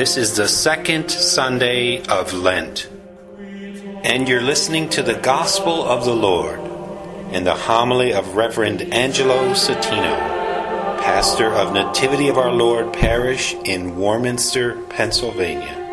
This is the second Sunday of Lent, and you're listening to the Gospel of the Lord in the homily of Reverend Angelo Sotino, pastor of Nativity of Our Lord Parish in Warminster, Pennsylvania.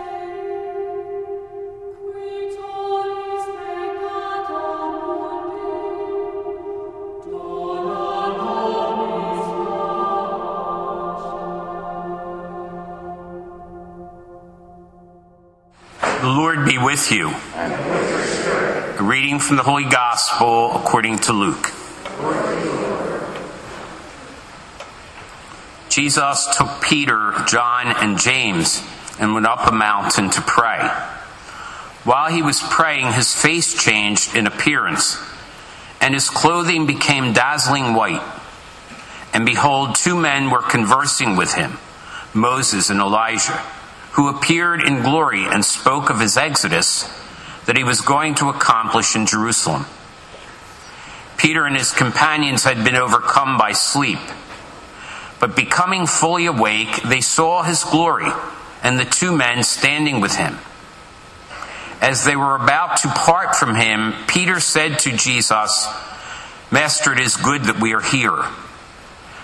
With you. Reading from the Holy Gospel according to Luke. Jesus took Peter, John, and James and went up a mountain to pray. While he was praying, his face changed in appearance, and his clothing became dazzling white. And behold, two men were conversing with him, Moses and Elijah who appeared in glory and spoke of his exodus that he was going to accomplish in Jerusalem. Peter and his companions had been overcome by sleep, but becoming fully awake, they saw his glory and the two men standing with him. As they were about to part from him, Peter said to Jesus, Master, it is good that we are here.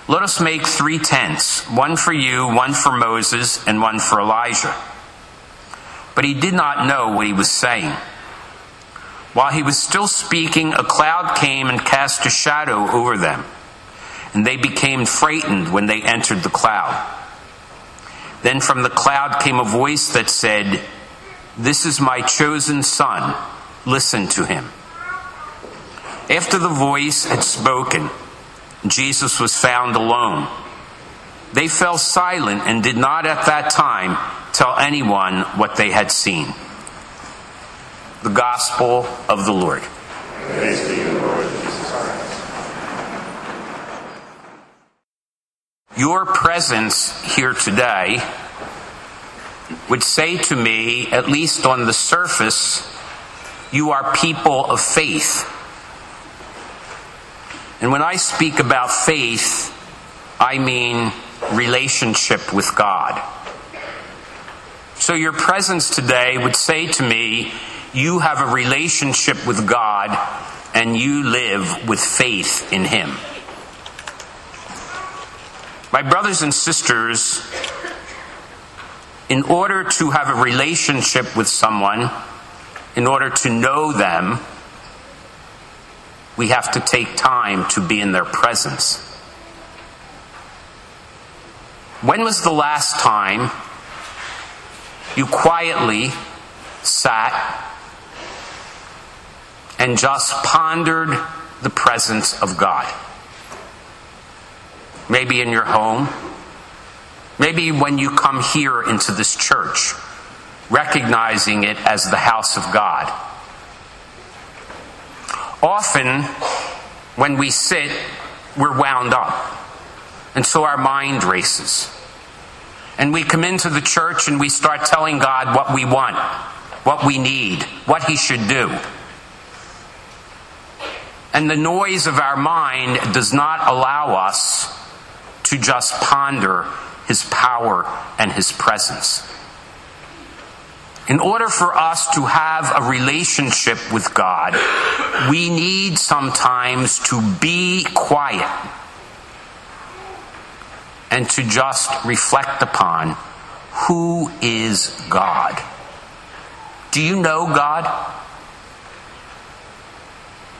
Let us make three tents one for you, one for Moses, and one for Elijah. But he did not know what he was saying. While he was still speaking, a cloud came and cast a shadow over them, and they became frightened when they entered the cloud. Then from the cloud came a voice that said, This is my chosen son, listen to him. After the voice had spoken, Jesus was found alone. They fell silent and did not at that time tell anyone what they had seen. The Gospel of the Lord. Praise to you, Lord Jesus Christ. Your presence here today would say to me, at least on the surface, you are people of faith. And when I speak about faith, I mean relationship with God. So your presence today would say to me, you have a relationship with God and you live with faith in Him. My brothers and sisters, in order to have a relationship with someone, in order to know them, we have to take time to be in their presence. When was the last time you quietly sat and just pondered the presence of God? Maybe in your home, maybe when you come here into this church, recognizing it as the house of God often when we sit, we're wound up. And so our mind races. And we come into the church and we start telling God what we want, what we need, what He should do. And the noise of our mind does not allow us to just ponder His power and His presence. In order for us to have a relationship with God, we need sometimes to be quiet and to just reflect upon who is God. Do you know God?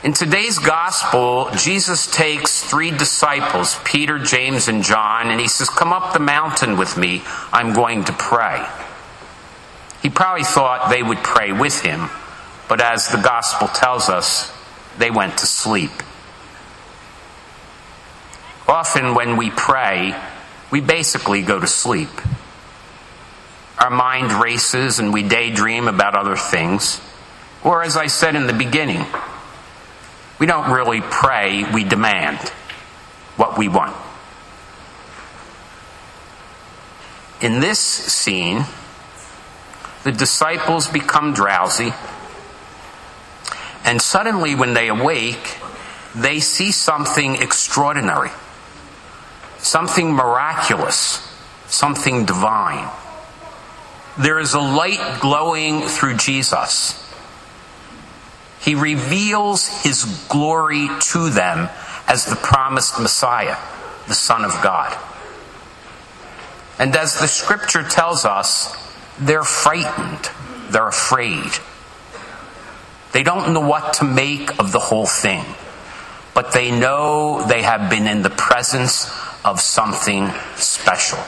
In today's gospel, Jesus takes three disciples, Peter, James, and John, and he says, Come up the mountain with me. I'm going to pray. He probably thought they would pray with him, but as the gospel tells us, they went to sleep. Often when we pray, we basically go to sleep. Our mind races and we daydream about other things. Or, as I said in the beginning, we don't really pray, we demand what we want. In this scene, the disciples become drowsy, and suddenly, when they awake, they see something extraordinary, something miraculous, something divine. there is a light glowing through Jesus. He reveals his glory to them as the promised Messiah, the Son of God. And as the scripture tells us, they're frightened, they're afraid. They don't know what to make of the whole thing, but they know they have been in the presence of something special.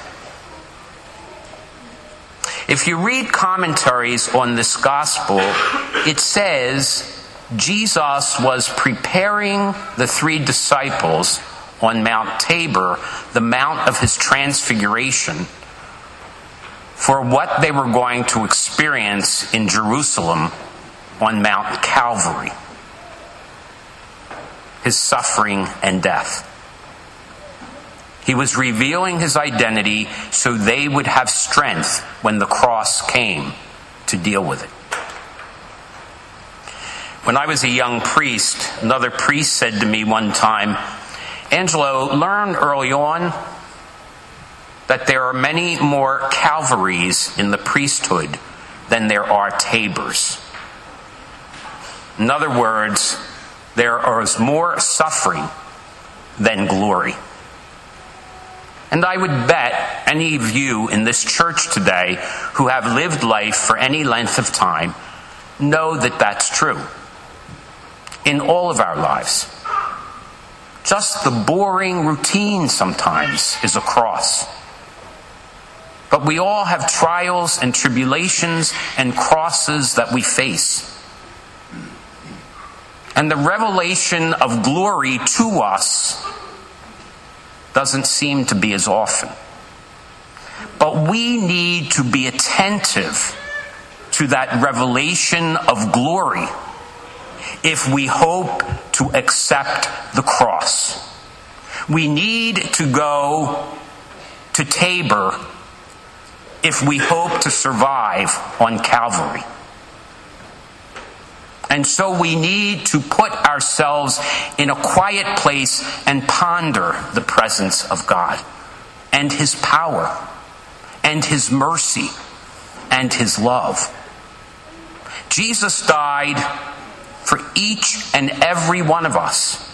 If you read commentaries on this gospel, it says Jesus was preparing the three disciples on Mount Tabor, the mount of his transfiguration, for what they were going to experience in Jerusalem on Mount Calvary his suffering and death. He was revealing his identity so they would have strength when the cross came to deal with it. When I was a young priest, another priest said to me one time, Angelo, learn early on that there are many more Calvaries in the priesthood than there are Tabors. In other words, there is more suffering than glory. And I would bet any of you in this church today who have lived life for any length of time know that that's true in all of our lives. Just the boring routine sometimes is a cross. But we all have trials and tribulations and crosses that we face. And the revelation of glory to us doesn't seem to be as often. But we need to be attentive to that revelation of glory if we hope to accept the cross. We need to go to Tabor if we hope to survive on Calvary. And so we need to put ourselves in a quiet place and ponder the presence of God and His power and His mercy and His love. Jesus died for each and every one of us.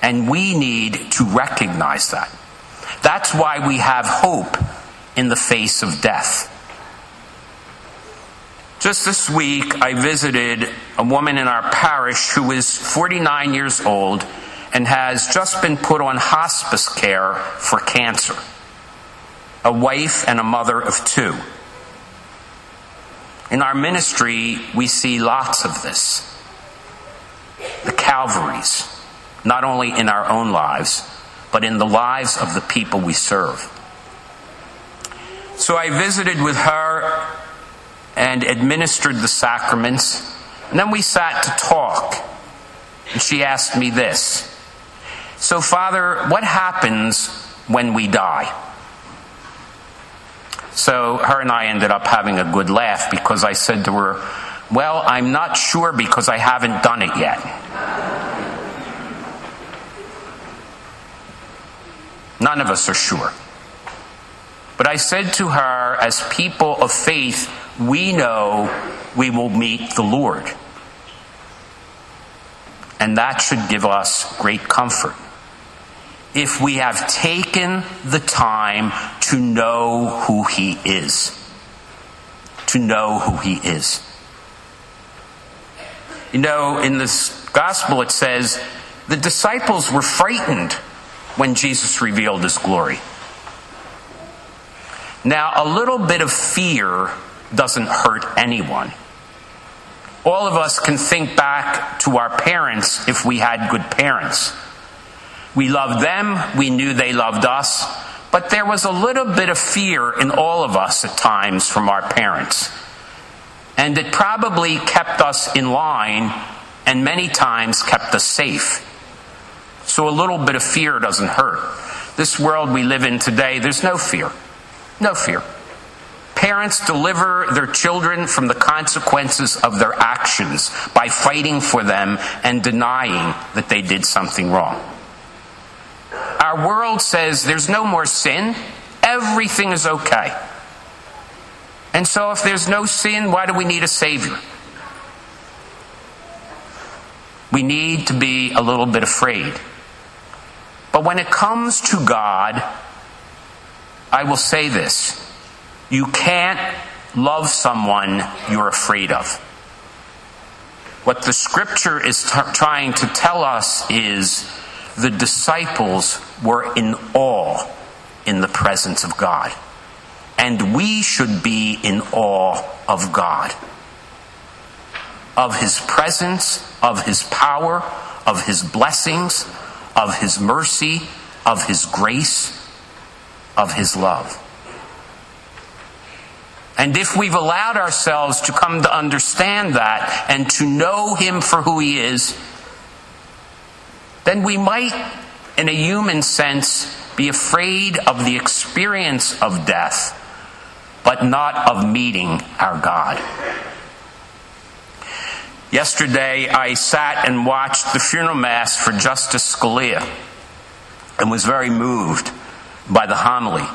And we need to recognize that. That's why we have hope in the face of death. Just this week, I visited a woman in our parish who is 49 years old and has just been put on hospice care for cancer. A wife and a mother of two. In our ministry, we see lots of this. The Calvaries, not only in our own lives, but in the lives of the people we serve. So I visited with her and administered the sacraments. And then we sat to talk. And she asked me this So, Father, what happens when we die? So, her and I ended up having a good laugh because I said to her, Well, I'm not sure because I haven't done it yet. None of us are sure. But I said to her, as people of faith, we know we will meet the Lord. And that should give us great comfort. If we have taken the time to know who He is, to know who He is. You know, in this gospel it says the disciples were frightened when Jesus revealed His glory. Now, a little bit of fear doesn't hurt anyone. All of us can think back to our parents if we had good parents. We loved them, we knew they loved us, but there was a little bit of fear in all of us at times from our parents. And it probably kept us in line and many times kept us safe. So a little bit of fear doesn't hurt. This world we live in today, there's no fear. No fear. Parents deliver their children from the consequences of their actions by fighting for them and denying that they did something wrong. Our world says there's no more sin, everything is okay. And so, if there's no sin, why do we need a Savior? We need to be a little bit afraid. But when it comes to God, I will say this you can't love someone you're afraid of. What the scripture is t- trying to tell us is the disciples were in awe in the presence of God. And we should be in awe of God, of His presence, of His power, of His blessings, of His mercy, of His grace, of His love. And if we've allowed ourselves to come to understand that and to know Him for who He is, then we might, in a human sense, be afraid of the experience of death, but not of meeting our God. Yesterday, I sat and watched the funeral mass for Justice Scalia and was very moved by the homily.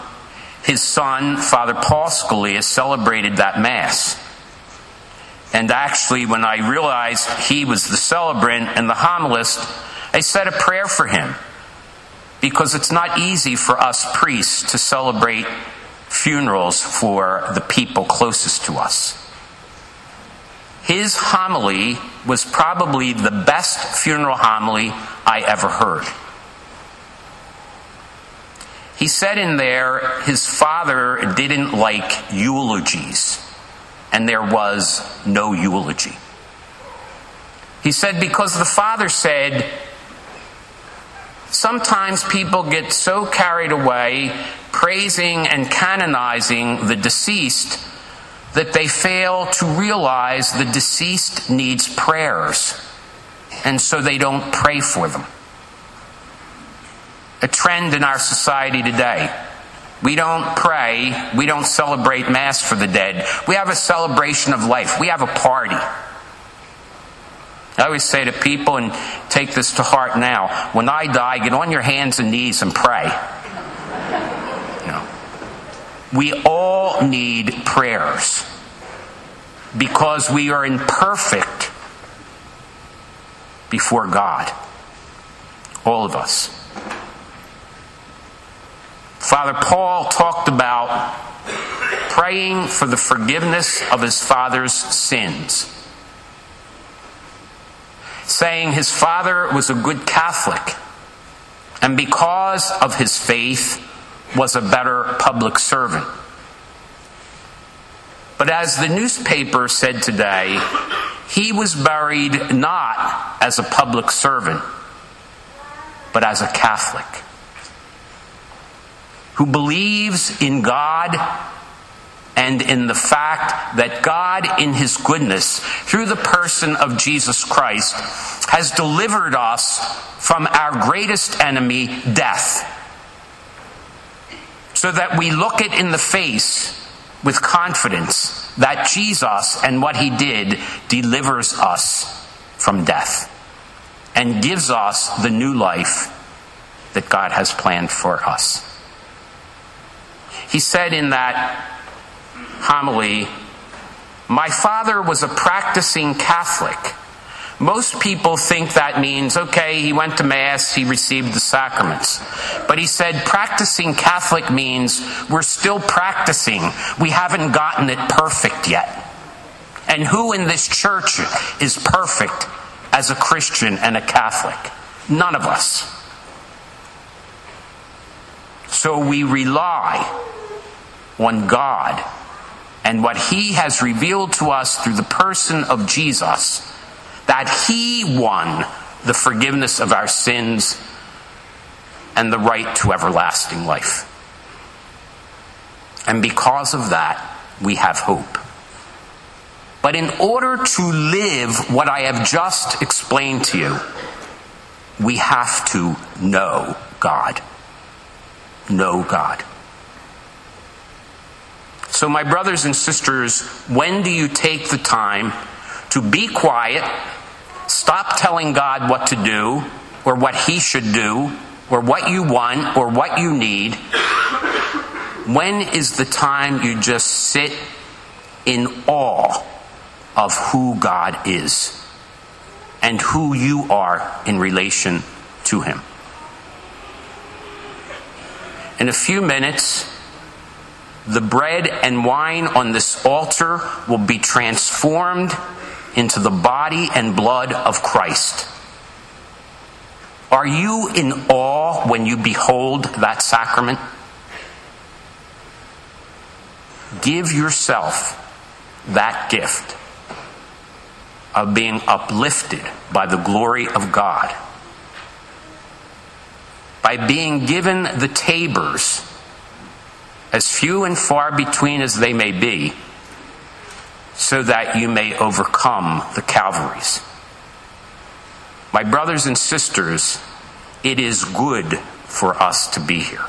His son, Father Paul Scalia, celebrated that mass. And actually, when I realized he was the celebrant and the homilist, I said a prayer for him. Because it's not easy for us priests to celebrate funerals for the people closest to us. His homily was probably the best funeral homily I ever heard. He said in there his father didn't like eulogies, and there was no eulogy. He said because the father said, sometimes people get so carried away praising and canonizing the deceased that they fail to realize the deceased needs prayers, and so they don't pray for them a trend in our society today. We don't pray, we don't celebrate Mass for the dead. We have a celebration of life, we have a party. I always say to people, and take this to heart now when I die, get on your hands and knees and pray. You know, we all need prayers because we are imperfect before God. All of us. Father Paul talked about praying for the forgiveness of his father's sins, saying his father was a good Catholic and because of his faith was a better public servant. But as the newspaper said today, he was buried not as a public servant, but as a Catholic who believes in God and in the fact that God, in His goodness, through the person of Jesus Christ, has delivered us from our greatest enemy, death. So that we look it in the face with confidence that Jesus and what He did delivers us from death and gives us the new life that God has planned for us. He said in that homily, My father was a practicing Catholic. Most people think that means, okay, he went to Mass, he received the sacraments. But he said practicing Catholic means we're still practicing. We haven't gotten it perfect yet. And who in this church is perfect as a Christian and a Catholic? None of us. So we rely on God and what He has revealed to us through the person of Jesus, that He won the forgiveness of our sins and the right to everlasting life. And because of that, we have hope. But in order to live what I have just explained to you, we have to know God. Know God. So, my brothers and sisters, when do you take the time to be quiet, stop telling God what to do, or what He should do, or what you want, or what you need? When is the time you just sit in awe of who God is and who you are in relation to Him. In a few minutes, the bread and wine on this altar will be transformed into the body and blood of Christ. Are you in awe when you behold that sacrament? Give yourself that gift of being uplifted by the glory of God. By being given the tabors, as few and far between as they may be, so that you may overcome the Calvaries. My brothers and sisters, it is good for us to be here.